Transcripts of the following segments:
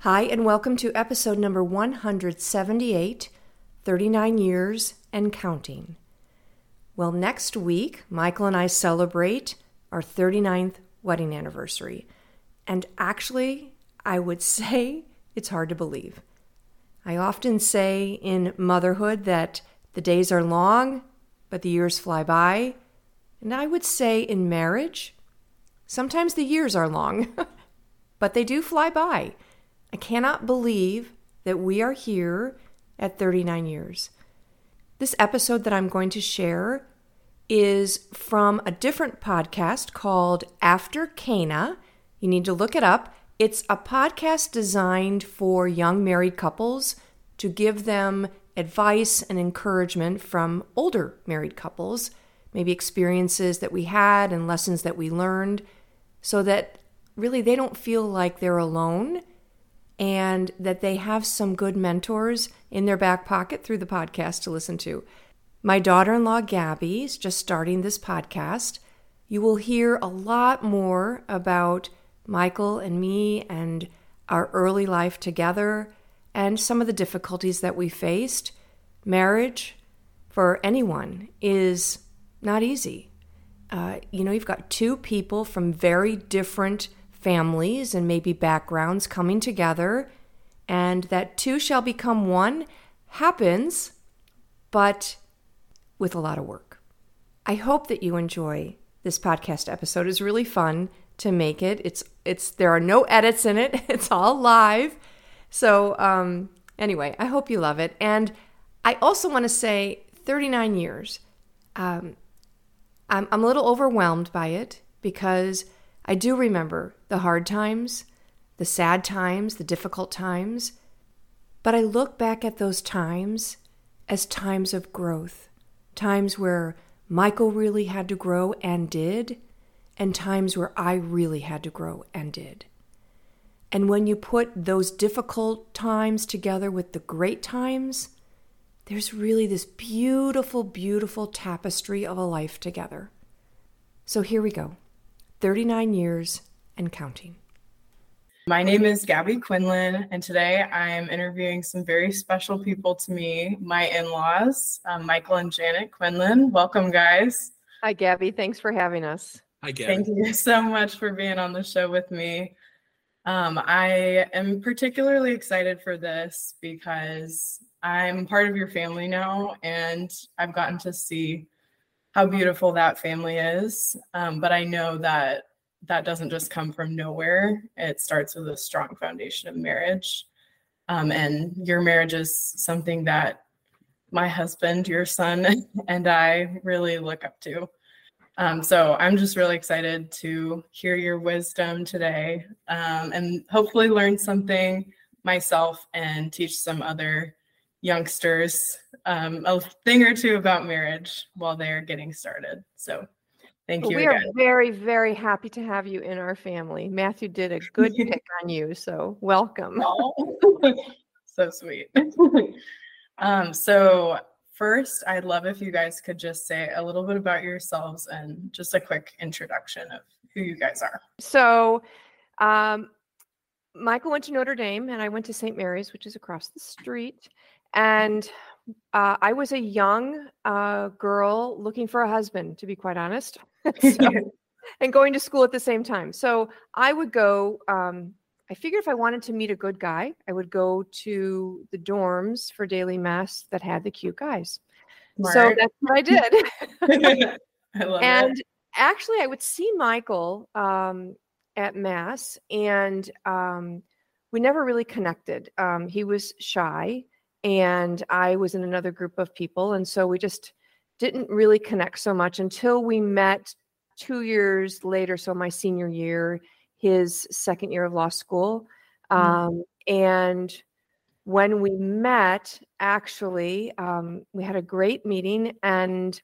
Hi, and welcome to episode number 178 39 Years and Counting. Well, next week, Michael and I celebrate our 39th wedding anniversary. And actually, I would say it's hard to believe. I often say in motherhood that the days are long, but the years fly by. And I would say in marriage, sometimes the years are long, but they do fly by. I cannot believe that we are here at 39 years. This episode that I'm going to share is from a different podcast called After Cana. You need to look it up. It's a podcast designed for young married couples to give them advice and encouragement from older married couples, maybe experiences that we had and lessons that we learned, so that really they don't feel like they're alone and that they have some good mentors in their back pocket through the podcast to listen to. My daughter in law, Gabby, is just starting this podcast. You will hear a lot more about Michael and me and our early life together and some of the difficulties that we faced. Marriage for anyone is not easy. Uh, you know, you've got two people from very different families and maybe backgrounds coming together, and that two shall become one happens, but with a lot of work. I hope that you enjoy this podcast episode. It's really fun to make it. It's it's there are no edits in it. It's all live. So um, anyway, I hope you love it. And I also want to say, 39 years. Um, I'm, I'm a little overwhelmed by it because I do remember the hard times, the sad times, the difficult times, but I look back at those times as times of growth, times where Michael really had to grow and did, and times where I really had to grow and did. And when you put those difficult times together with the great times, there's really this beautiful, beautiful tapestry of a life together. So here we go. 39 years and counting. My name is Gabby Quinlan, and today I'm interviewing some very special people to me, my in laws, um, Michael and Janet Quinlan. Welcome, guys. Hi, Gabby. Thanks for having us. Hi, Gabby. Thank you so much for being on the show with me. Um, I am particularly excited for this because I'm part of your family now, and I've gotten to see how beautiful that family is. Um, but I know that that doesn't just come from nowhere. It starts with a strong foundation of marriage. Um, and your marriage is something that my husband, your son, and I really look up to. Um, so I'm just really excited to hear your wisdom today um, and hopefully learn something myself and teach some other youngsters um, a thing or two about marriage while they're getting started. So thank you. We again. are very, very happy to have you in our family. Matthew did a good pick on you, so welcome. so sweet. um, so first, I'd love if you guys could just say a little bit about yourselves and just a quick introduction of who you guys are. So um, Michael went to Notre Dame and I went to St. Mary's, which is across the street. And uh, I was a young uh, girl looking for a husband, to be quite honest, so, and going to school at the same time. So I would go. Um, I figured if I wanted to meet a good guy, I would go to the dorms for daily mass that had the cute guys. Smart. So that's what I did. I love and it. actually, I would see Michael um, at mass, and um, we never really connected. Um, he was shy and I was in another group of people. And so we just didn't really connect so much until we met two years later. So, my senior year, his second year of law school. Um, and when we met, actually, um, we had a great meeting and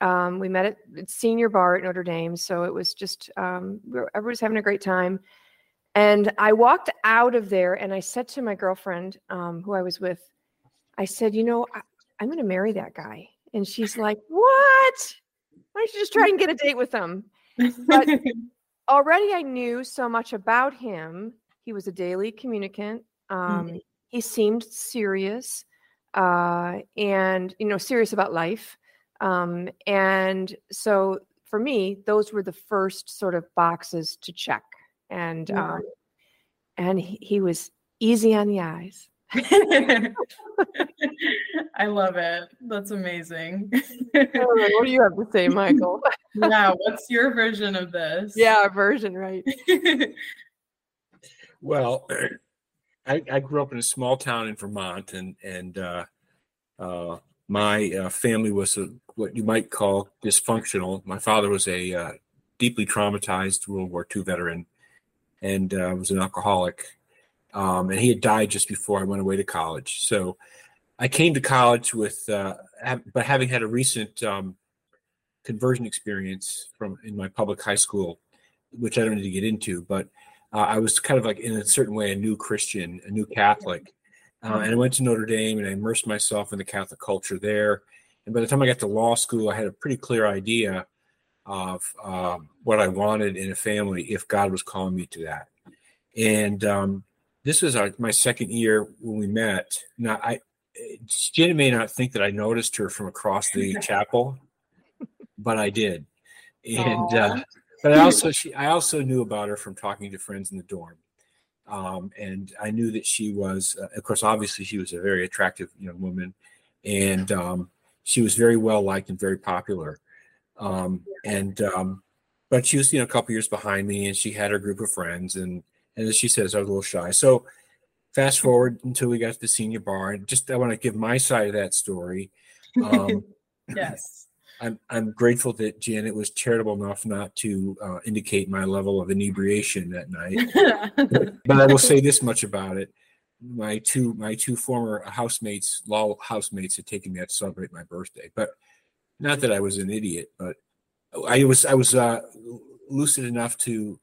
um, we met at senior bar at Notre Dame. So it was just, um, everybody's having a great time. And I walked out of there and I said to my girlfriend, um, who I was with, I said, you know, I, I'm going to marry that guy. And she's like, what? Why don't you just try and get a date with him? But already I knew so much about him. He was a daily communicant. Um, mm-hmm. He seemed serious uh, and, you know, serious about life. Um, and so for me, those were the first sort of boxes to check. And, yeah. um, and he, he was easy on the eyes. I love it. That's amazing. what do you have to say, Michael? yeah, what's your version of this? Yeah, version, right. well, I, I, grew up in a small town in Vermont, and and uh, uh, my uh, family was a, what you might call dysfunctional. My father was a uh, deeply traumatized World War II veteran, and uh, was an alcoholic um, and he had died just before I went away to college. So I came to college with, uh, but having had a recent um, conversion experience from in my public high school, which I don't need to get into, but uh, I was kind of like in a certain way a new Christian, a new Catholic, uh, and I went to Notre Dame and I immersed myself in the Catholic culture there. And by the time I got to law school, I had a pretty clear idea of um, what I wanted in a family if God was calling me to that. And um, this was our, my second year when we met. Now, I Jenny may not think that I noticed her from across the chapel, but I did. And uh, but I also she I also knew about her from talking to friends in the dorm. Um, and I knew that she was, uh, of course, obviously she was a very attractive young woman, and um, she was very well liked and very popular. Um, and um, but she was, you know, a couple years behind me, and she had her group of friends, and and as she says, I was a little shy. So fast forward until we got to the senior bar, and just I want to give my side of that story. Um, yes. I'm I'm grateful that Janet was charitable enough not to uh, indicate my level of inebriation that night. but I will say this much about it: my two my two former housemates, law housemates, had taken me out to celebrate my birthday. But not that I was an idiot, but I was I was uh, lucid enough to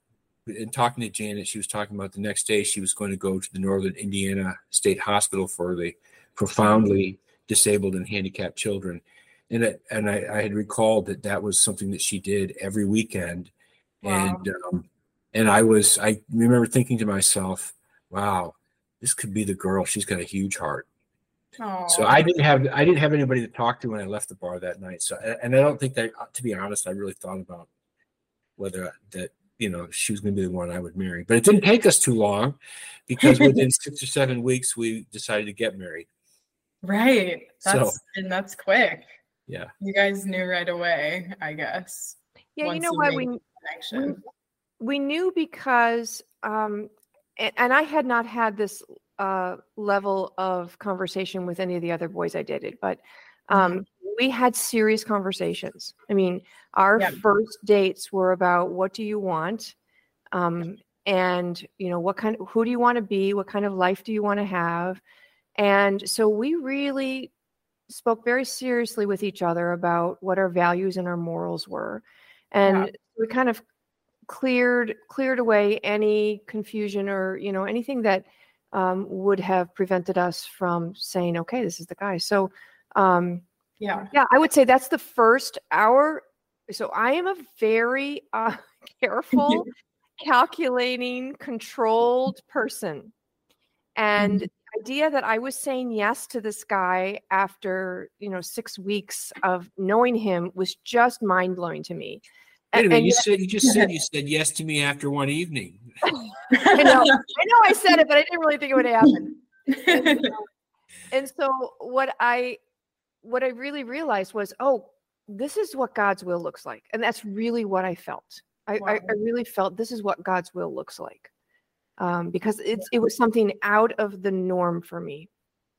in talking to Janet, she was talking about the next day she was going to go to the Northern Indiana State Hospital for the profoundly disabled and handicapped children. And it, and I, I, had recalled that that was something that she did every weekend. Wow. And um, and I was I remember thinking to myself, wow, this could be the girl. She's got a huge heart. Aww. So I didn't have I didn't have anybody to talk to when I left the bar that night. So and I don't think that to be honest, I really thought about whether that you know she was going to be the one I would marry. But it didn't take us too long because within six or seven weeks we decided to get married. Right. That's so, and that's quick. Yeah. You guys knew right away, I guess. Yeah, you know what we, we we knew because um and, and I had not had this uh level of conversation with any of the other boys I dated, but um mm-hmm we had serious conversations. I mean, our yeah. first dates were about what do you want? Um, and you know, what kind of who do you want to be? What kind of life do you want to have? And so we really spoke very seriously with each other about what our values and our morals were. And yeah. we kind of cleared cleared away any confusion or you know anything that um, would have prevented us from saying okay this is the guy so um, yeah. Yeah, I would say that's the first hour. So I am a very uh, careful, calculating, controlled person. And mm-hmm. the idea that I was saying yes to this guy after, you know, six weeks of knowing him was just mind blowing to me. Wait a minute, you yet, said you just said you said yes to me after one evening. I know, I know I said it, but I didn't really think it would happen. And, and so what I what I really realized was, oh, this is what God's will looks like. And that's really what I felt. I, wow. I, I, really felt this is what God's will looks like. Um, because it's it was something out of the norm for me.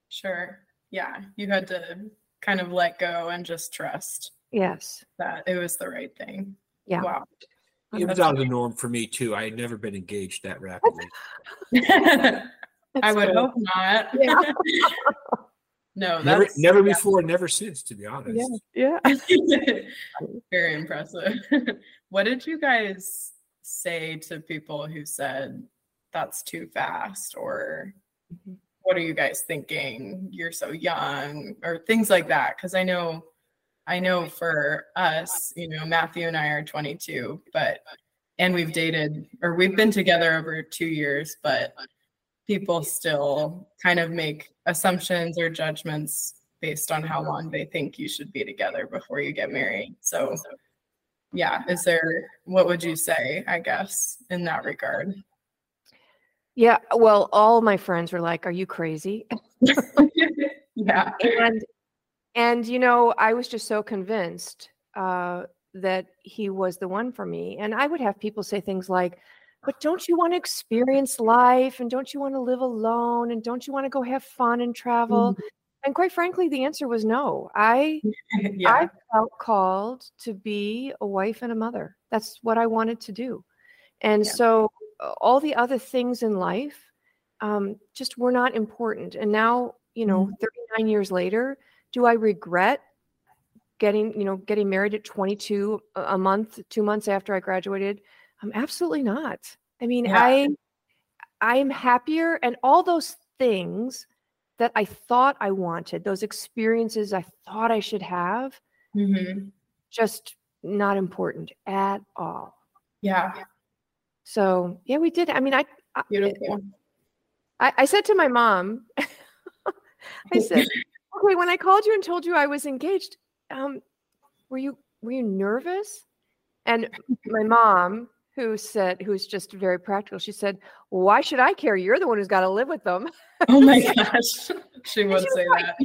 Sure. Yeah. You had to kind of let go and just trust. Yes. That it was the right thing. Yeah. Wow. It was out of the norm for me too. I had never been engaged that rapidly. I would good. hope not. Yeah. no, Never, that's never yeah. before, never since, to be honest. Yeah. Yeah. Very impressive. what did you guys say to people who said that's too fast or Mhm. what are you guys thinking? You're so young or things like that because I know I know for us, you know, Matthew and I are 22, but and we've dated or we've been together over 2 years, but people still kind of make assumptions or judgments based on how long they think you should be together before you get married. So, yeah, is there what would you say, I guess, in that regard? Yeah. Well, all my friends were like, Are you crazy? yeah. and and you know i was just so convinced uh, that he was the one for me and i would have people say things like but don't you want to experience life and don't you want to live alone and don't you want to go have fun and travel? And quite frankly the answer was no. I yeah. i felt called to be a wife and a mother. That's what i wanted to do. And Yeah. so all the other things in life um, just were not important. And now you know 39 years later do i regret getting you know getting married at 22 a a month two months after i graduated i'm absolutely not i mean Yeah. i i'm happier and all those things that i thought i wanted those experiences i thought i should have Mhm. just not important at all Yeah. so yeah we did i mean i I, Beautiful. I, I said to my mom i said okay when i called you and told you i was engaged um were you were you nervous and my mom who said who's just very practical she said why should i care you're the one who's got to live with them oh my gosh. She would say was that.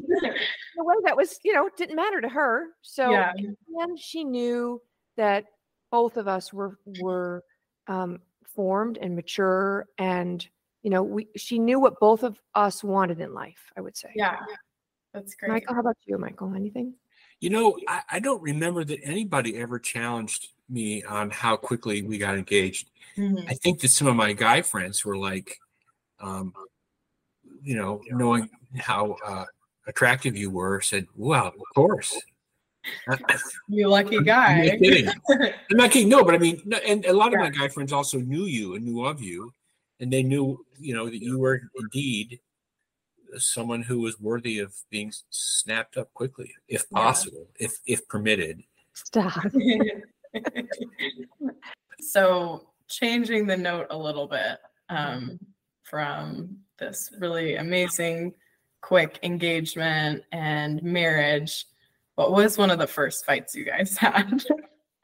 the way that was you know didn't matter to her so yeah. and she knew that both of us were were um, formed and mature and you know we she knew what both of us wanted in life i would say Yeah. That's great. michael how about you michael anything You know, I, I don't remember that anybody ever challenged me on how quickly we got engaged. Mhm. I think that some of my guy friends were like, um, you know, knowing how uh, attractive you were, said, "Well, of course." You lucky I'm guy. not kidding. I'm not kidding. No, but I mean, and a lot of my guy friends also knew you and knew of you, and they knew, you know, that you were indeed someone who was worthy of being snapped up quickly, if Yeah. possible, if if permitted. stop so changing the note a little bit um, from this really amazing quick engagement and marriage what was one of the first fights you guys had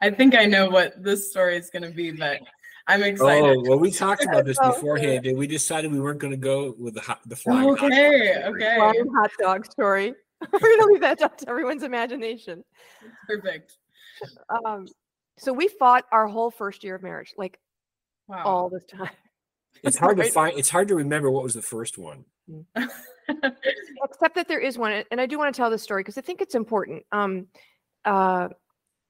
i think i know what this story is going to be but i'm excited Oh well, we talked about this Oh, beforehand, and we decided we weren't going to go with the hot, the flying. hot okay dog. okay Flying hot dog story we're gonna leave that up to everyone's imagination perfect um so we fought our whole first year of marriage like wow all the time It's hard to find. It's hard to remember what was the first one. except that there is one and i do want to tell this story because i think it's important um uh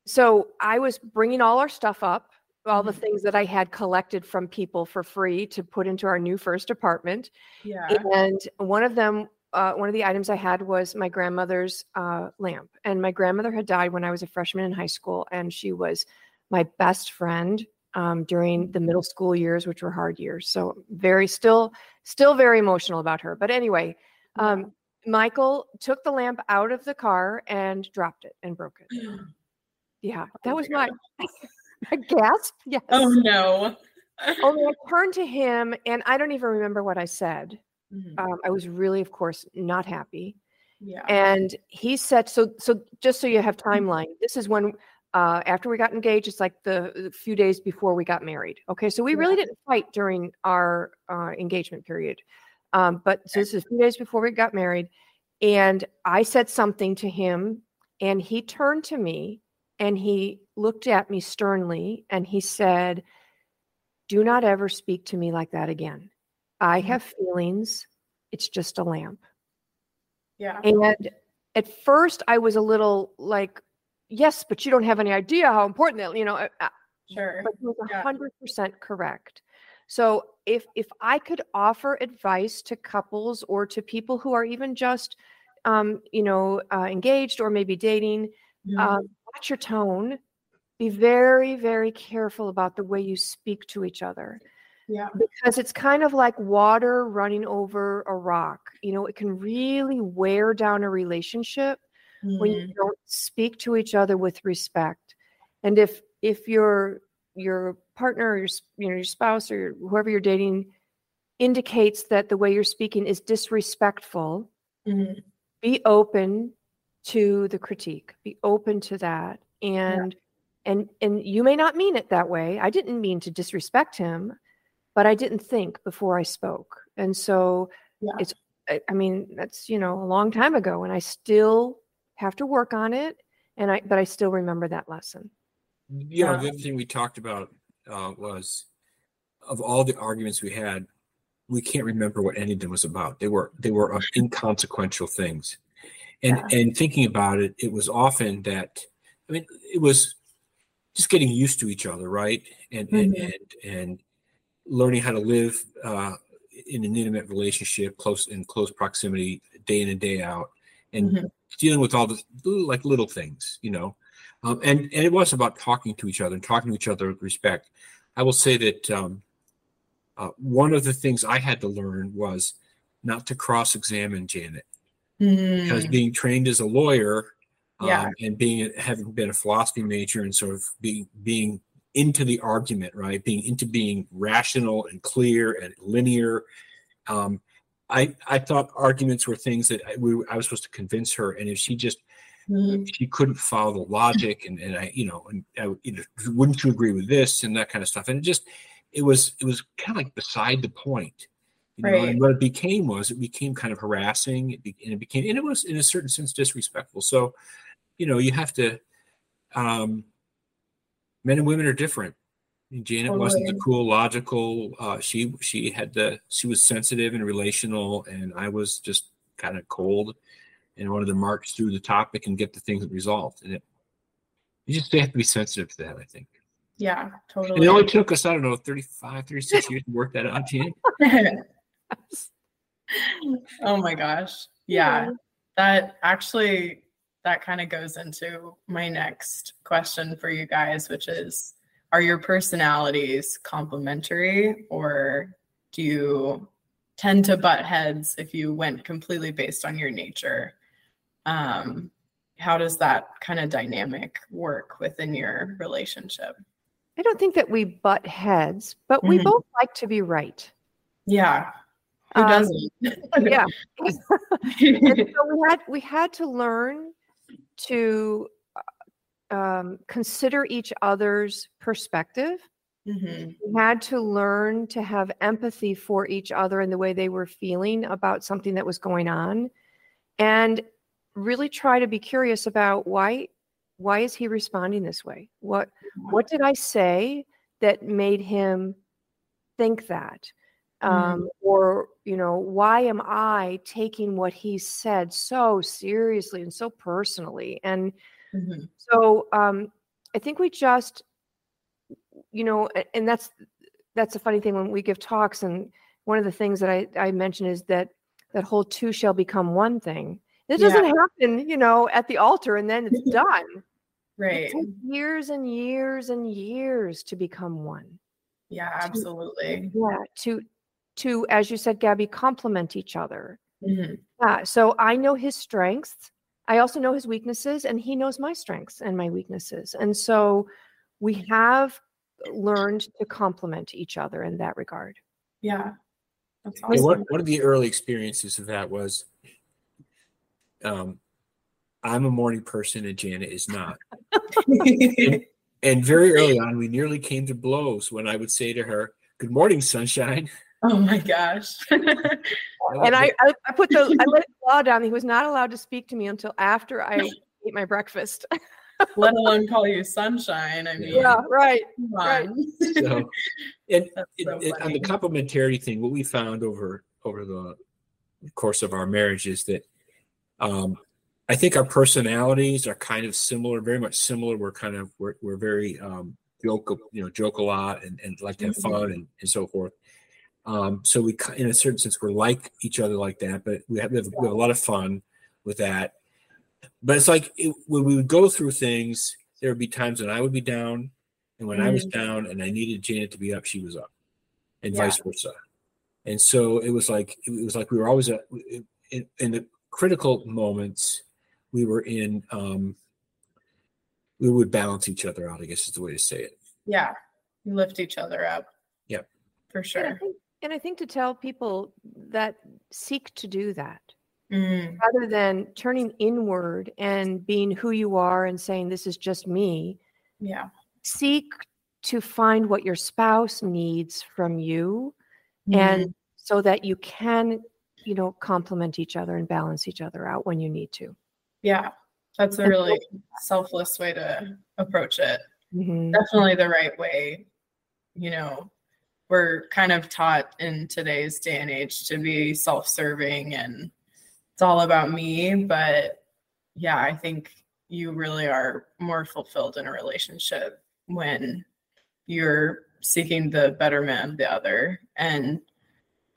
so i was bringing all our stuff up all the Mhm. things that i had collected from people for free to put into our new first apartment. Yeah. And one of them uh, one of the items i had was my grandmother's uh, lamp. And my grandmother had died when i was a freshman in high school and she was my best friend um, during the middle school years which were hard years. So very still still very emotional about her. But anyway um, michael took the lamp out of the car and dropped it and broke it. Yeah that was my I gasped yes oh no only i turned to him and i don't even remember what i said Mhm. um, I was really, of course, not happy. yeah And he said, so, so just so you have timeline, this is when, uh, after we got engaged, it's like the, the few days before we got married. Okay. So we really didn't fight during our uh, engagement period. Um, but so this is a few days before we got married. And I said something to him and he turned to me and he looked at me sternly and he said, do not ever speak to me like that again. I Mhm. have feelings. It's just a lamp. yeah And at first, I was a little like, yes, but you don't have any idea how important that, you know, Sure. but he was Yeah. hundred percent correct. So if if I could offer advice to couples or to people who are even just, um, you know, uh, engaged or maybe dating, Mhm. um, watch your tone. Be very very careful about the way you speak to each other yeah. because it's kind of like water running over a rock. You know, it can really wear down a relationship when Mhm. you don't speak to each other with respect and if if your your partner or your you know your spouse or your, whoever you're dating indicates that the way you're speaking is disrespectful Mhm. be open to the critique be open to that and and and you may not mean it that way i didn't mean to disrespect him but i didn't think before i spoke and so Yeah. it's I, I mean that's you know a long time ago and i still have to work on it and i but i still remember that lesson You know, Yeah. the other thing we talked about uh, was of all the arguments we had, we can't remember what any of them was about. They were they were uh, inconsequential things, and and thinking about it, it was often that I mean, it was just getting used to each other, right? And and Mhm. and and learning how to live uh, in an intimate relationship, close in close proximity, day in and day out, and Mhm. dealing with all the like little things, you know. Um, and and it was about talking to each other and talking to each other with respect. I will say that um, uh, one of the things I had to learn was not to cross-examine Janet because Mm. being trained as a lawyer um, Yeah. and being having been a philosophy major and sort of being being into the argument, right? Being into being rational and clear and linear. Um, I I thought arguments were things that I, we, I was supposed to convince her, and if she just Mhm. she couldn't follow the logic and, and I, you know, and I, you know, wouldn't you agree with this and that kind of stuff. And it just, it was, it was kind of like beside the point, you know, Right. and what it became was it became kind of harassing it be, and it became, and it was in a certain sense disrespectful. So, you know, you have to, um, men and women are different. And Janet wasn't the cool, logical, uh, she, she had the, she was sensitive and relational and I was just kind of cold and wanted to march through the topic and get the things resolved. And it, you just have to be sensitive to that, I think. Yeah, And totally. it only took us, I don't know, 35, 36 years to work that out, Jan. oh my gosh. Yeah. That actually that kind of goes into my next question for you guys, which is are your personalities complementary or do you tend to butt heads if you went completely based on your nature? Um, how does that kind of dynamic work within your relationship? i don't think that we butt heads but we Mhm. both like to be right Yeah. Who Um, doesn't? yeah and so we had we had to learn to uh, um, consider each other's perspective. Mhm. we had to learn to have empathy for each other and the way they were feeling about something that was going on and really try to be curious about why why is he responding this way? What what did i say that made him think that Mhm. um, or you know why am i taking what he said so seriously and so personally and Mhm. so um, I think we just, you know, and that's that's a funny thing when we give talks, and one of the things that I I mention is that that whole two shall become one thing. It Yeah. doesn't happen, you know, at the altar and then it's done. It Right. takes years and years and years to become one. Yeah, absolutely. Yeah, to to as you said, Gabby, complement each other. Mhm. Yeah. So I know his strengths. I also know his weaknesses, and he knows my strengths and my weaknesses. And so we have learned to complement each other in that regard. Yeah. That's awesome. one, one of the early experiences of that was um, I'm a morning person and Janet is not. And very early on, we nearly came to blows when I would say to her, Good morning, sunshine. Oh my gosh. And I, I, I put the I let the law down. He was not allowed to speak to me until after I ate my breakfast. let alone call you sunshine. I mean, yeah, right. come right. on. So, and it- so it- on the funny. complementarity thing, what we found over over the course of our marriage is that um, I think our personalities are kind of similar, very much similar. We're kind of we're, we're very um, joke, you know, joke a lot and, and like to have mm-hmm. fun and, and so forth. Um, so we, in a certain sense, we're like each other like that, but we have, we have, we have a lot of fun with that. But it's like it, when we would go through things, there would be times when I would be down, and when mm-hmm. I was mm-hmm. down and I needed Janet to be up, she was up, and yeah. vice versa. And so it was like it was like we were always a, in, in the critical moments we were in. Um, we would balance each other out. I guess is the way to say it. Yeah, lift each other up. Yeah, for sure. And I, think, and I think to tell people that seek to do that mm. rather than turning inward and being who you are and saying this is just me. Yeah, seek to find what your spouse needs from you, mm. and so that you can, you know, complement each other and balance each other out when you need to. Yeah, that's a really selfless way to approach it. Mm-hmm. Definitely the right way. You know, we're kind of taught in today's day and age to be self serving and it's all about me. But yeah, I think you really are more fulfilled in a relationship when you're seeking the betterment of the other. And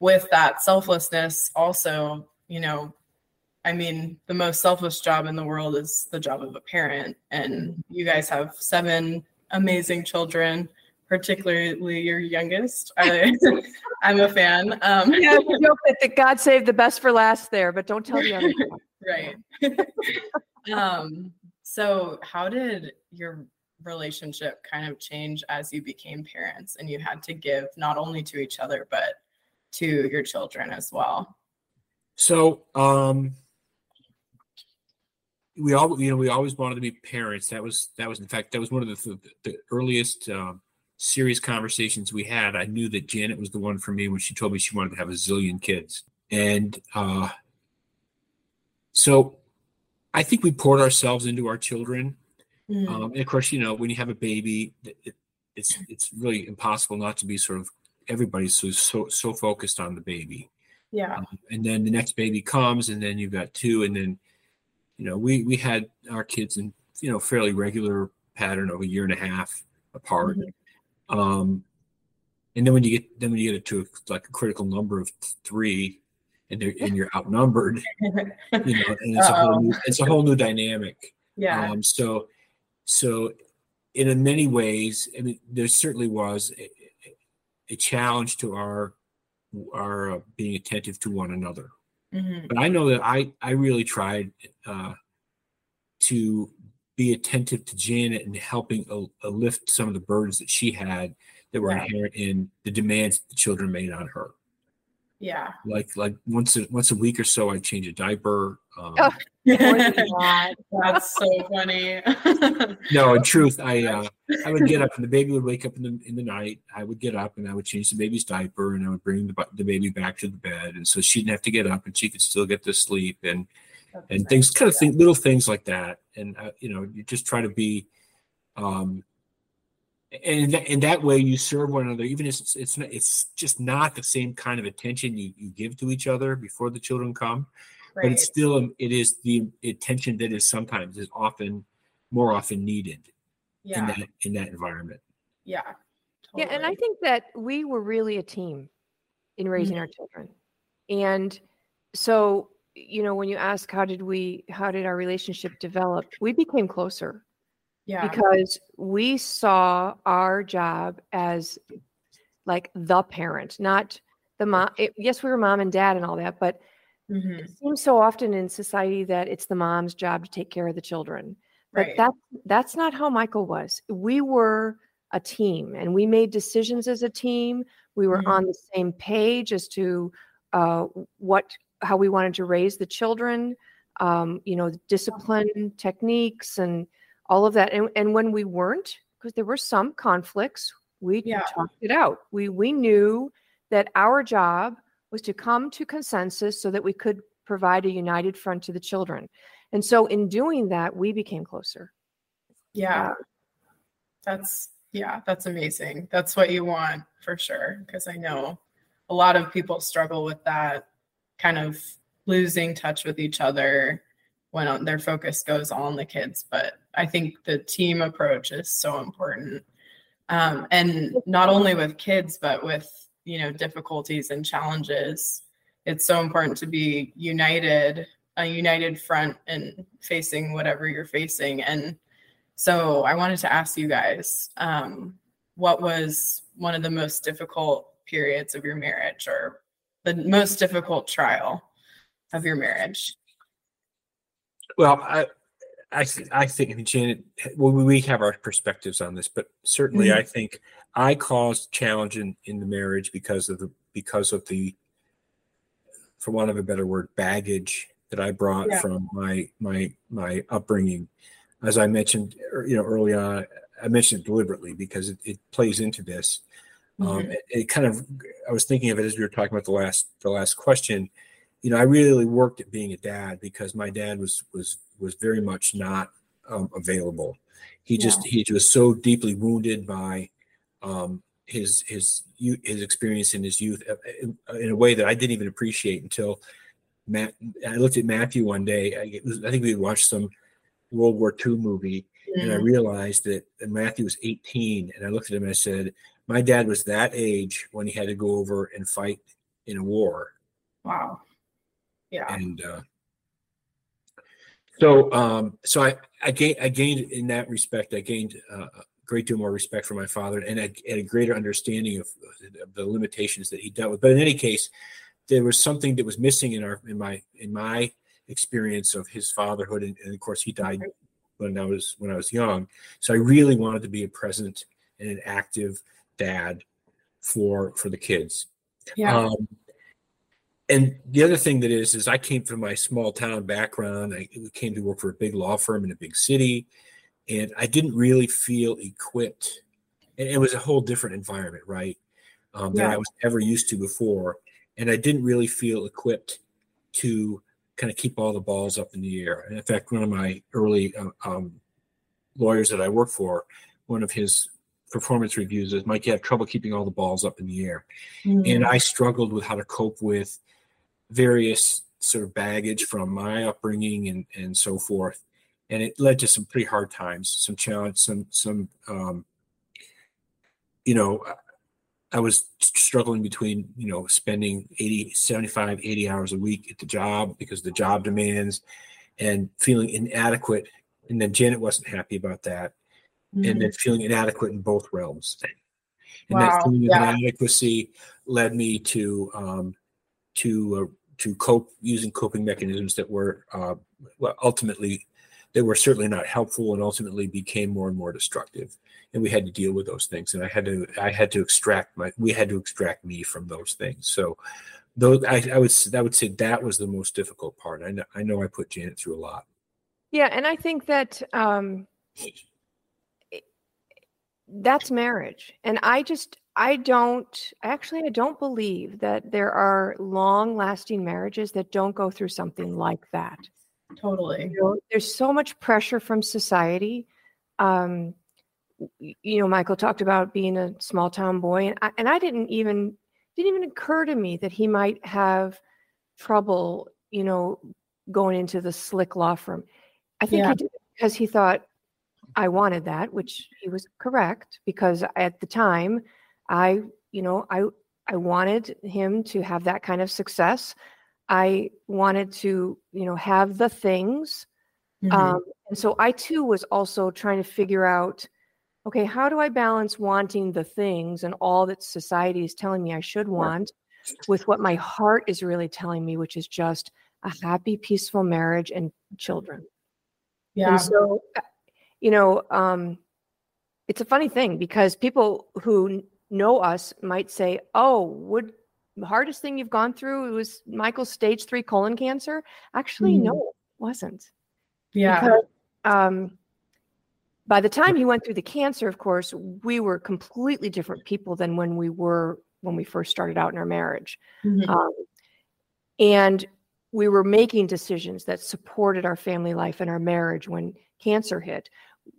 with that selflessness, also, you know, I mean, the most selfless job in the world is the job of a parent. And you guys have seven amazing children, particularly your youngest. I, am a fan. Um, yeah, joke that God saved the best for last there, but don't tell the other. right. um, so, how did your relationship kind of change as you became parents and you had to give not only to each other, but to your children as well? So, um, we all you know we always wanted to be parents that was that was in fact that was one of the, the, the earliest um, serious conversations we had i knew that janet was the one for me when she told me she wanted to have a zillion kids and uh, so i think we poured ourselves into our children mm. um, and of course you know when you have a baby it, it's it's really impossible not to be sort of everybody's so so, so focused on the baby yeah um, and then the next baby comes and then you've got two and then you know, we we had our kids in you know fairly regular pattern of a year and a half apart. Mm-hmm. Um, and then when you get then when you get it to a, like a critical number of three, and and you're outnumbered, you know, and it's a whole new, it's a whole new dynamic. Yeah. Um, so so in many ways, I mean, there certainly was a, a challenge to our our uh, being attentive to one another. Mm-hmm. But I know that I I really tried uh, to be attentive to Janet and helping a, a lift some of the burdens that she had that were inherent in the demands the children made on her. Yeah. Like like once a once a week or so, I'd change a diaper. Um, oh, that's so funny. no, in truth, I uh, I would get up and the baby would wake up in the in the night. I would get up and I would change the baby's diaper and I would bring the, the baby back to the bed, and so she didn't have to get up and she could still get to sleep and that's and nice. things kind of think little things like that. And uh, you know, you just try to be um and that, in that way you serve one another even if it's it's, not, it's just not the same kind of attention you, you give to each other before the children come right. but it's still um, it is the attention that is sometimes is often more often needed yeah. in that in that environment yeah totally. yeah and i think that we were really a team in raising mm-hmm. our children and so you know when you ask how did we how did our relationship develop we became closer yeah. Because we saw our job as like the parent, not the mom. It, yes, we were mom and dad and all that, but mm-hmm. it seems so often in society that it's the mom's job to take care of the children. But right. that that's not how Michael was. We were a team and we made decisions as a team. We were mm-hmm. on the same page as to uh, what how we wanted to raise the children. Um, you know, discipline techniques and all of that. And, and when we weren't, because there were some conflicts, we yeah. talked it out. We we knew that our job was to come to consensus so that we could provide a united front to the children. And so in doing that, we became closer. Yeah. That's yeah, that's amazing. That's what you want for sure. Because I know a lot of people struggle with that kind of losing touch with each other when their focus goes on the kids. But I think the team approach is so important. um, and not only with kids but with you know difficulties and challenges it's so important to be united a united front and facing whatever you're facing and so i wanted to ask you guys um, what was one of the most difficult periods of your marriage or the most difficult trial of your marriage well i I, I think Janet, well, we have our perspectives on this, but certainly mm-hmm. I think I caused challenge in, in the marriage because of the because of the, for want of a better word, baggage that I brought yeah. from my my my upbringing. As I mentioned, you know, early on, I mentioned it deliberately because it, it plays into this. Um, mm-hmm. Um, it, it, kind of, I was thinking of it as we were talking about the last the last question. You know, I really worked at being a dad because my dad was was was very much not um, available. He yeah. just he was so deeply wounded by um, his his his experience in his youth uh, in, in, a way that I didn't even appreciate until Matt. I looked at Matthew one day. I, was, I think we watched some World War II movie, mm-hmm. and I mm. realized that Matthew was 18. And I looked at him and I said, "My dad was that age when he had to go over and fight in a war." Wow. Yeah. And uh, so, um, so I, I gained, I gained in that respect, I gained uh, a great deal more respect for my father and I had a greater understanding of, of the limitations that he dealt with. But in any case, there was something that was missing in our, in my, in my experience of his fatherhood. And, and of course he died when I was, when I was young. So I really wanted to be a present and an active dad for, for the kids. Yeah. Um, and the other thing that is is I came from my small town background. I came to work for a big law firm in a big city, and I didn't really feel equipped. And it was a whole different environment, right? Um, yeah. That I was ever used to before, and I didn't really feel equipped to kind of keep all the balls up in the air. And in fact, one of my early uh, um, lawyers that I worked for, one of his performance reviews is Mike, you have trouble keeping all the balls up in the air. Mm-hmm. And I struggled with how to cope with various sort of baggage from my upbringing and and so forth and it led to some pretty hard times some challenge some some um you know i was struggling between you know spending 80 75 80 hours a week at the job because the job demands and feeling inadequate and then janet wasn't happy about that mm-hmm. and then feeling inadequate in both realms and wow. that feeling yeah. of inadequacy led me to um to uh, to cope using coping mechanisms that were uh, well, ultimately that were certainly not helpful and ultimately became more and more destructive and we had to deal with those things and i had to i had to extract my we had to extract me from those things so though I, I would i would say that was the most difficult part i know i know i put janet through a lot yeah and i think that um that's marriage and i just I don't actually I don't believe that there are long lasting marriages that don't go through something like that. Totally. You know, there's so much pressure from society. Um, you know, Michael talked about being a small town boy, and I, and I didn't even didn't even occur to me that he might have trouble, you know, going into the slick law firm. I think yeah. he did because he thought I wanted that, which he was correct because at the time I, you know, I I wanted him to have that kind of success. I wanted to, you know, have the things. Mm-hmm. Um, and so I too was also trying to figure out, okay, how do I balance wanting the things and all that society is telling me I should want with what my heart is really telling me, which is just a happy, peaceful marriage and children. Yeah. And so, uh, you know, um, it's a funny thing because people who know us might say, "Oh, would the hardest thing you've gone through was Michael's stage three colon cancer?" Actually, mm. no, it wasn't. Yeah. Because, um, by the time he went through the cancer, of course, we were completely different people than when we were when we first started out in our marriage. Mm-hmm. Um, and we were making decisions that supported our family life and our marriage when cancer hit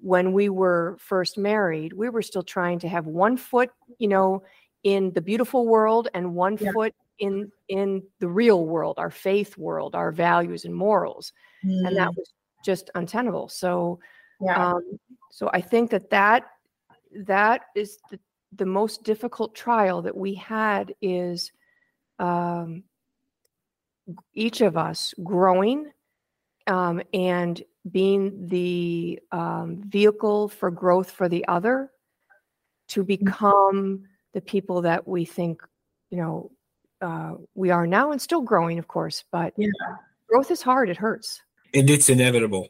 when we were first married, we were still trying to have one foot, you know, in the beautiful world and one yeah. foot in in the real world, our faith world, our values and morals, mm. and that mm. was just untenable. So, yeah. Um, so I think that that that is the, the most difficult trial that we had is um, each of us growing um, and being the um, vehicle for growth for the other to Mm-hmm. become the people that we think you know uh, we are now and still growing of course but Yeah. growth is hard it hurts and it's inevitable.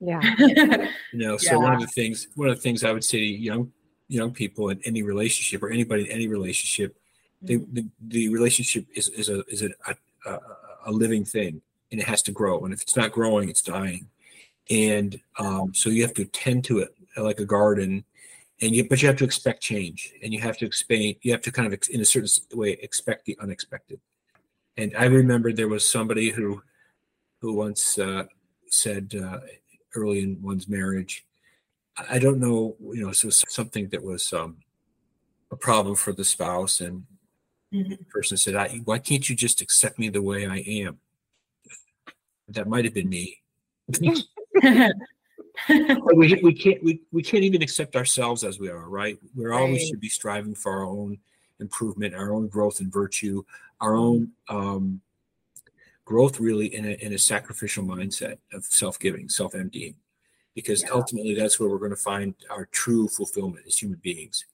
yeah You know, so one of the things one of the things I would say to young young people in any relationship or anybody in any relationship, the, the, the relationship is, is a is a, a, a living thing and it has to grow. And if it's not growing, it's dying. And um, so you have to tend to it like a garden. And you, but you have to expect change, and you have to explain. You have to kind of, ex- in a certain way, expect the unexpected. And I remember there was somebody who, who once uh, said uh, early in one's marriage, I don't know, you know, so something that was um, a problem for the spouse, and Mhm. the person said, I, "Why can't you just accept me the way I am?" That might have been me. But we, we can't we, we can't even accept ourselves as we are, right? We're always Right. should be striving for our own improvement, our own growth and virtue, our own um, growth, really in a in a sacrificial mindset of self giving, self emptying, because Yeah. ultimately that's where we're going to find our true fulfillment as human beings,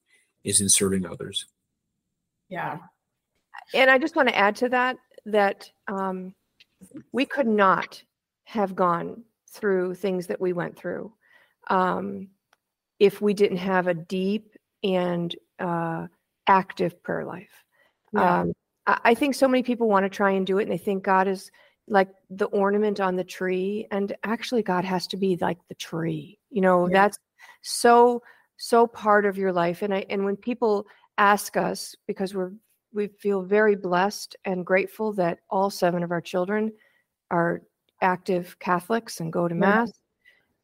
is in serving others. yeah. and i just want to add to that that um, we could not have gone through things that we went through um, if we didn't have a deep and uh, active prayer life Yeah. um, I, I think so many people want to try and do it and they think god is like the ornament on the tree and actually god has to be like the tree you know Yeah. that's so so part of your life and i and when people ask us because we're we feel very blessed and grateful that all seven of our children are active catholics and go to mass.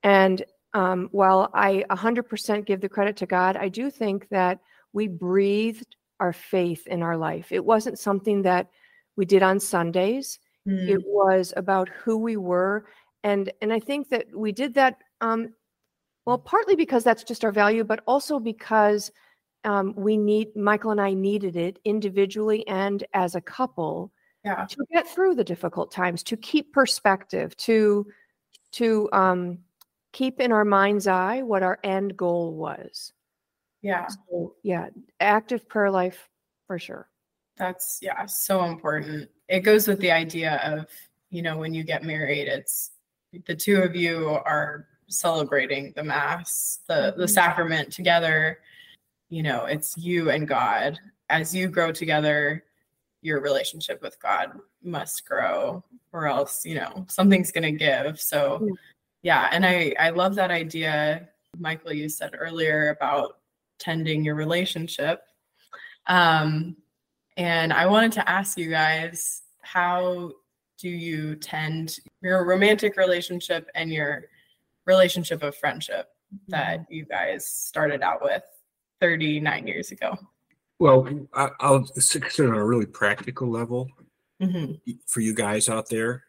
And um, while i 100% give the credit to god i do think that we breathed our faith in our life. It wasn't something that we did on sundays. Mm. it was about who we were. And and i think that we did that um well partly because that's just our value but also because um, we need michael and i needed it individually and as a couple yeah. to get through the difficult times to keep perspective to to um keep in our mind's eye what our end goal was Yeah. so yeah active prayer life for sure That's yeah, so important. It goes with the idea of, you know, when you get married, it's the two of you are celebrating the mass, the the Mhm. sacrament together. You know, it's you and God. As you grow together, your relationship with God must grow or else, you know, something's going to give. So yeah, and I I love that idea Michael you said earlier about tending your relationship. Um and I wanted to ask you guys how do you tend your romantic relationship and your relationship of friendship that you guys started out with 39 years ago? Well, I, I'll consider on a really practical level Mhm. for you guys out there.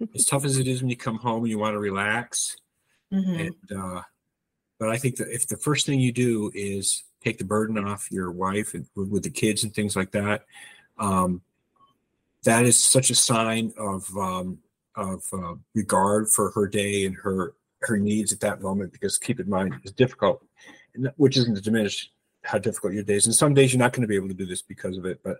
As tough as it is when you come home and you want to relax, Mhm. and uh, but I think that if the first thing you do is take the burden off your wife and with, with the kids and things like that, um, that is such a sign of um, of uh, regard for her day and her her needs at that moment. Because keep in mind, it's difficult, which isn't to diminish how difficult your days. And some days you're not going to be able to do this because of it, but.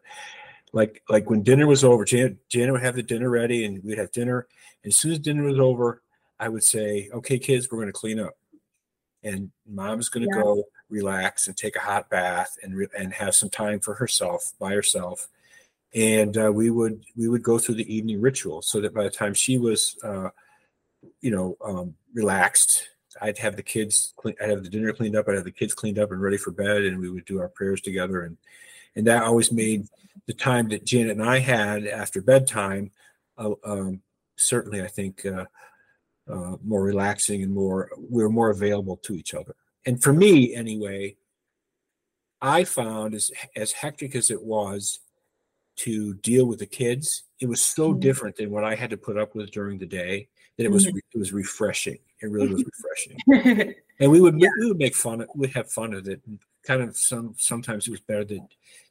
Like like when dinner was over, Janet, Janet would have the dinner ready, and we'd have dinner. And as soon as dinner was over, I would say, "Okay, kids, we're going to clean up." and mom's going to Yeah. go relax and take a hot bath and re- and have some time for herself by herself and uh, we would we would go through the evening ritual so that by the time she was uh, you know um, relaxed i'd have the kids clean, i'd have the dinner cleaned up i'd have the kids cleaned up and ready for bed and we would do our prayers together and and that always made the time that janet and i had after bedtime uh, um, certainly i think uh, uh, more relaxing and more we were more available to each other and for me anyway i found as as hectic as it was to deal with the kids. It was so Mhm. different than what I had to put up with during the day that it was Mhm. it was refreshing. It really was refreshing. And we would we would make fun of we'd have fun of it. And kind of some sometimes it was better that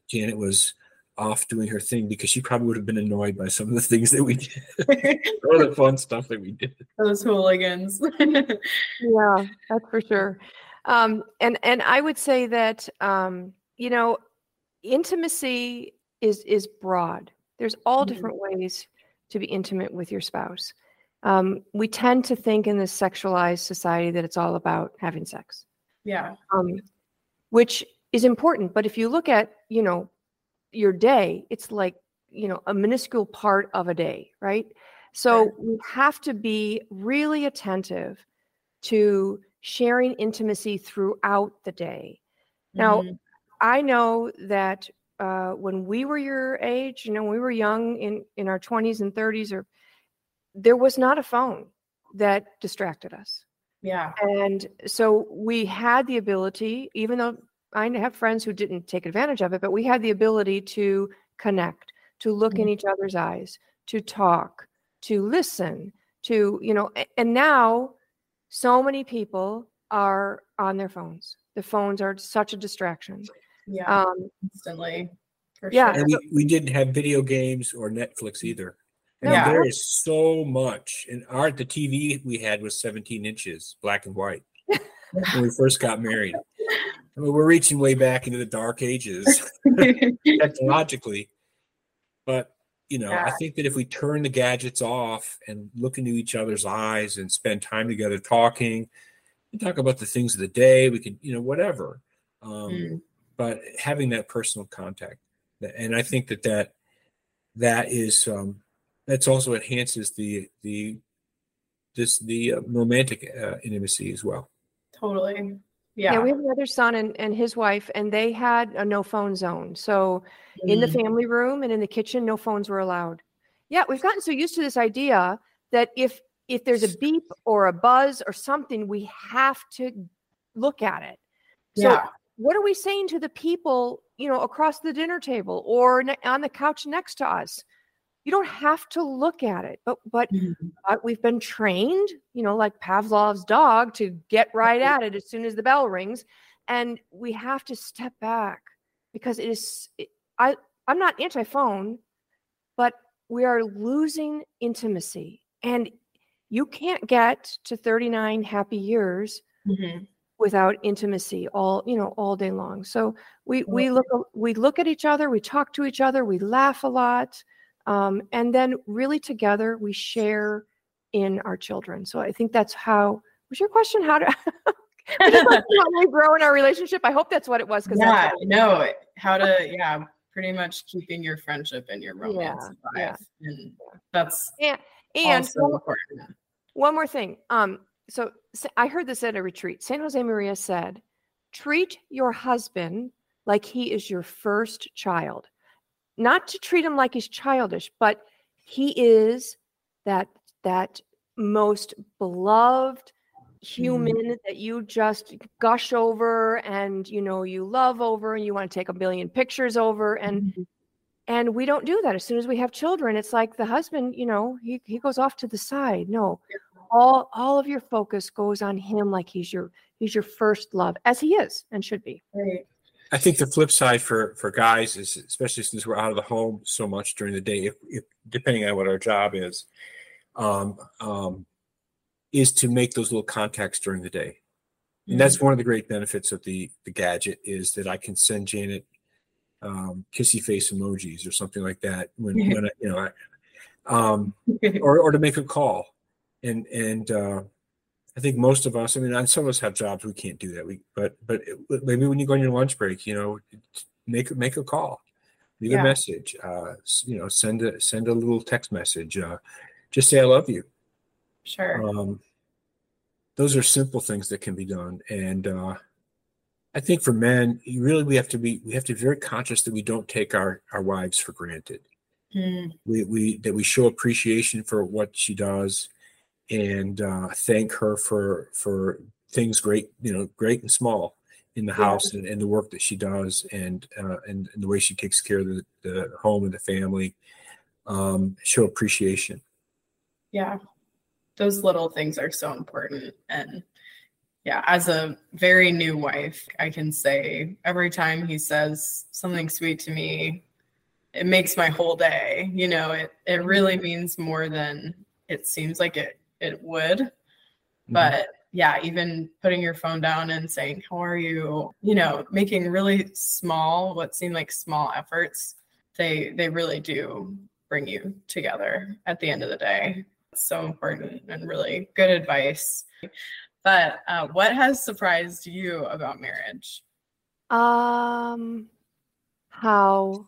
Janet was off doing her thing because she probably would have been annoyed by some of the things that we did, all the fun stuff that we did. Those hooligans. yeah that's for sure um and and i would say that um you know intimacy is is broad there's all Mhm. different ways to be intimate with your spouse um we tend to think in this sexualized society that it's all about having sex yeah. um which is important but if you look at you know your day it's like you know a minuscule part of a day right so Right. we have to be really attentive to sharing intimacy throughout the day. Now, Mhm. I know that uh, when we were your age, you know, we were young in in our 20s and 30s, or there was not a phone that distracted us, yeah. and so we had the ability, even though I have friends who didn't take advantage of it, but we had the ability to connect, to look in Mhm. each other's eyes, to talk, to listen, to you know, and now so many people are on their phones. The phones are such a distraction. Yeah. Um, Instantly. For yeah, sure. And we, we didn't have video games or Netflix either. And Yeah. there is so much. And art, the TV we had was 17 inches, black and white, when we first got married. I mean, we're reaching way back into the dark ages technologically. But you know, I think that if we turn the gadgets off and look into each other's eyes and spend time together talking, and talk about the things of the day, we could, you know, whatever. Um, Mm. But having that personal contact, and I think that that that is um, that's also enhances the the this the uh, romantic uh, intimacy as well. totally. yeah. Yeah. we have another son and, and his wife, and they had a no phone zone. So in the Mm. family room and in the kitchen, no phones were allowed. Yeah, we've gotten so used to this idea that if if there's a beep or a buzz or something, we have to look at it. So yeah. what are we saying to the people, you know, across the dinner table or ne- on the couch next to us? You don't have to look at it, but but Mhm. uh, we've been trained, you know, like Pavlov's dog to get right at it as soon as the bell rings, and we have to step back because it is. It, I I'm not anti-phone, but we are losing intimacy, and you can't get to 39 happy years Mhm. without intimacy all you know all day long so we we look we look at each other we talk to each other we laugh a lot um, and then really together we share in our children so i think that's how was your question how to we grow in our relationship i hope that's what it was because yeah. No. How to? Yeah. Pretty much keeping your friendship and your romance yeah. alive, and that's and and also one, important. one more thing um so I heard this at a retreat San Josemaría said treat your husband like he is your first child not to treat him like he's childish but he is that that most beloved human that you just gush over and you know you love over and you want to take a billion pictures over and Mhm. and we don't do that. As soon as we have children it's like the husband you know he, he goes off to the side. No all all of your focus goes on him like he's your he's your first love as he is and should be. Right. I think the flip side for for guys is especially since we're out of the home so much during the day, if, if depending on what our job is, um, um, is to make those little contacts during the day. And that's one of the great benefits of the the gadget is that I can send Janet um, kissy face emojis or something like that when when I, you know, I, um, or or to make a call, and and uh, I think most of us, I mean, some of us have jobs we can't do that. We but but maybe when you go on your lunch break, you know, make make a call, leave Yeah. a message, uh, you know, send a send a little text message, uh, just say I love you. Sure. Um, those are simple things that can be done, and uh, I think for men, you really we have to be we have to be very conscious that we don't take our our wives for granted. Mm. We we that we show appreciation for what she does, and uh, thank her for for things great you know great and small, in the Yeah. house and, and the work that she does and uh, and, and the way she takes care of the, the home and the family. Um, show appreciation. Yeah. Those little things are so important. And yeah, as a very new wife, I can say every time he says something sweet to me, it makes my whole day. You know, it it really means more than it seems like it it would. But yeah, even putting your phone down and saying, How are you? You know, making really small, what seem like small efforts, they they really do bring you together at the end of the day. It's so important and really good advice. But uh, what has surprised you about marriage? Um, how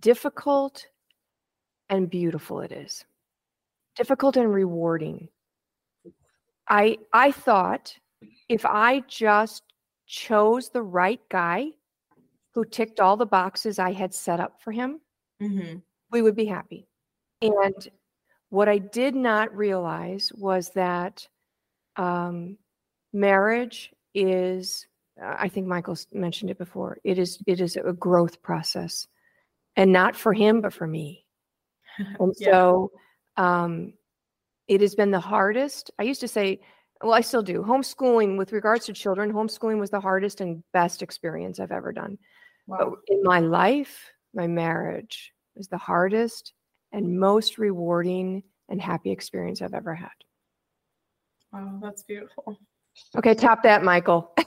difficult and beautiful it is. Difficult and rewarding. I I thought if I just chose the right guy who ticked all the boxes I had set up for him, Mm-hmm. we would be happy. And what I did not realize was that um, marriage is, I think Michael mentioned it before, it is it is a growth process, and not for him, but for me. And Yeah. so um, it has been the hardest. I used to say, well, I still do. Homeschooling with regards to children, homeschooling was the hardest and best experience I've ever done. But in my life, my marriage was the hardest and most rewarding and happy experience I've ever had. wow, that's beautiful. Okay, top that, Michael.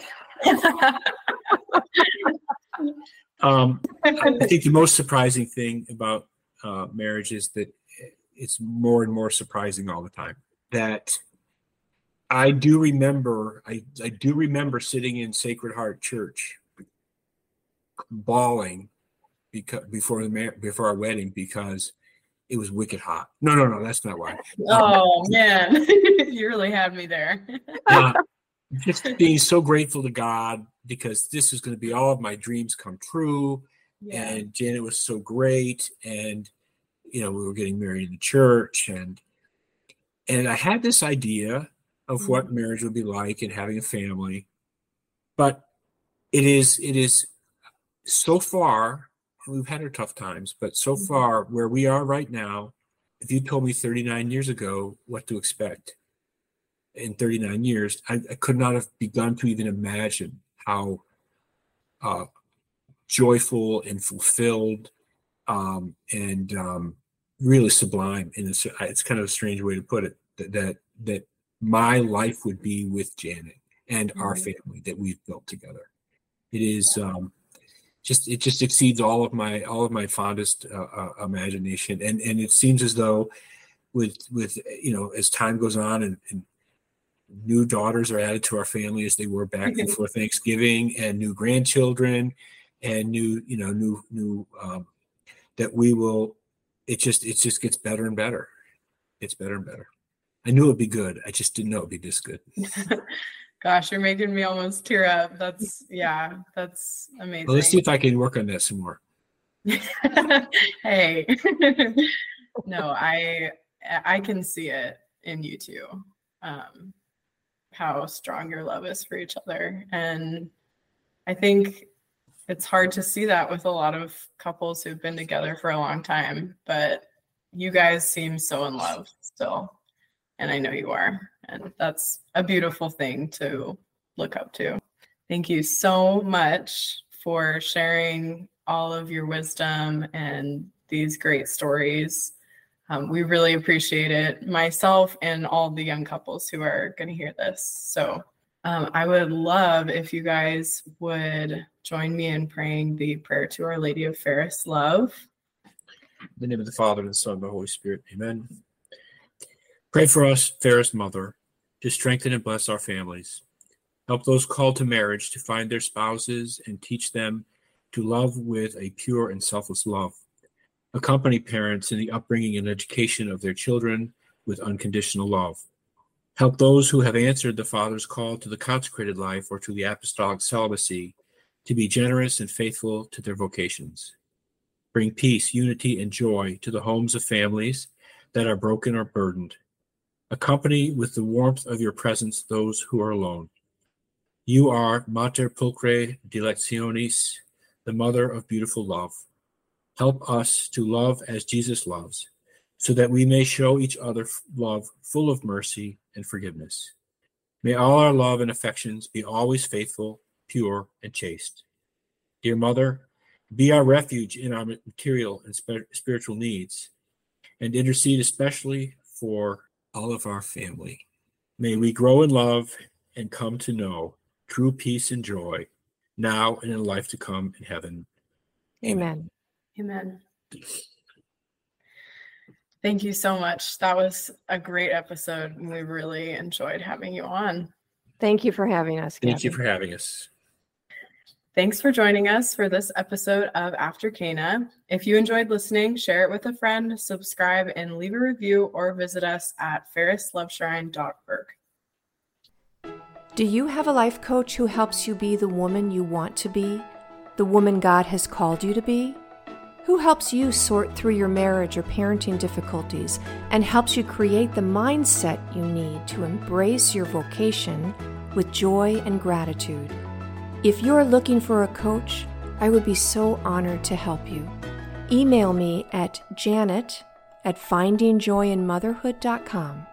Um, I think the most surprising thing about uh, marriage is that it's more and more surprising all the time. That I do remember, I, I do remember sitting in Sacred Heart Church, bawling because before the before our wedding because it was wicked hot. No, no, no, that's not why. oh man, you really had me there. Uh, just being so grateful to God because this is going to be all of my dreams come true. yeah. and Janet was so great, and you know we were getting married in the church, and and I had this idea of what marriage would be like and having a family, but it is it is so far we've had our tough times, but so Mhm. far where we are right now, if you told me 39 years ago what to expect in 39 years, I, I could not have begun to even imagine how uh, joyful and fulfilled um, and um, really sublime. And it's, it's kind of a strange way to put it that that, that my life would be with Janet and our Mhm. family that we've built together. It is um, just it just exceeds all of my all of my fondest uh, uh, imagination, and and it seems as though with with you know as time goes on and, and new daughters are added to our family as they were back before Thanksgiving, and new grandchildren, and new you know new new um, that we will. It just it just gets better and better. It's better and better. I knew it'd be good. I just didn't know it'd be this good. Gosh, you're making me almost tear up. That's yeah, that's amazing. Well, let's see if I can work on that some more. hey. no, I I can see it in you two. Um how strong your love is for each other. And I think it's hard to see that with a lot of couples who've been together for a long time, but you guys seem so in love still. And I know you are. And that's a beautiful thing to look up to. Thank you so much for sharing all of your wisdom and these great stories. Um, we really appreciate it, myself and all the young couples who are going to hear this. So um, I would love if you guys would join me in praying the prayer to Our Lady of Fairest Love. In the name of the Father, and the Son, and the Holy Spirit. Amen. Pray for us, fairest mother, to strengthen and bless our families. Help those called to marriage to find their spouses and teach them to love with a pure and selfless love. Accompany parents in the upbringing and education of their children with unconditional love. Help those who have answered the Father's call to the consecrated life or to the apostolic celibacy to be generous and faithful to their vocations. Bring peace, unity, and joy to the homes of families that are broken or burdened. Accompany with the warmth of your presence those who are alone. You are Mater Pulchrae Dilectionis, the mother of beautiful love. Help us to love as Jesus loves, so that we may show each other love full of mercy and forgiveness. May all our love and affections be always faithful, pure, and chaste. Dear Mother, be our refuge in our material and spiritual needs, and intercede especially for all of our family. May we grow in love and come to know true peace and joy now and in life to come in heaven. Amen. Amen. Thank you so much. That was a great episode. And we really enjoyed having you on. Thank you for having us. Thank Gabby. you for having us. Thanks for joining us for this episode of After Cana. If you enjoyed listening, share it with a friend, subscribe, and leave a review or visit us at fairestloveshrine.org. Do you have a life coach who helps you be the woman you want to be, the woman God has called you to be? Who helps you sort through your marriage or parenting difficulties and helps you create the mindset you need to embrace your vocation with joy and gratitude? If you're looking for a coach, I would be so honored to help you. Email me at janet at findingjoyinmotherhood.com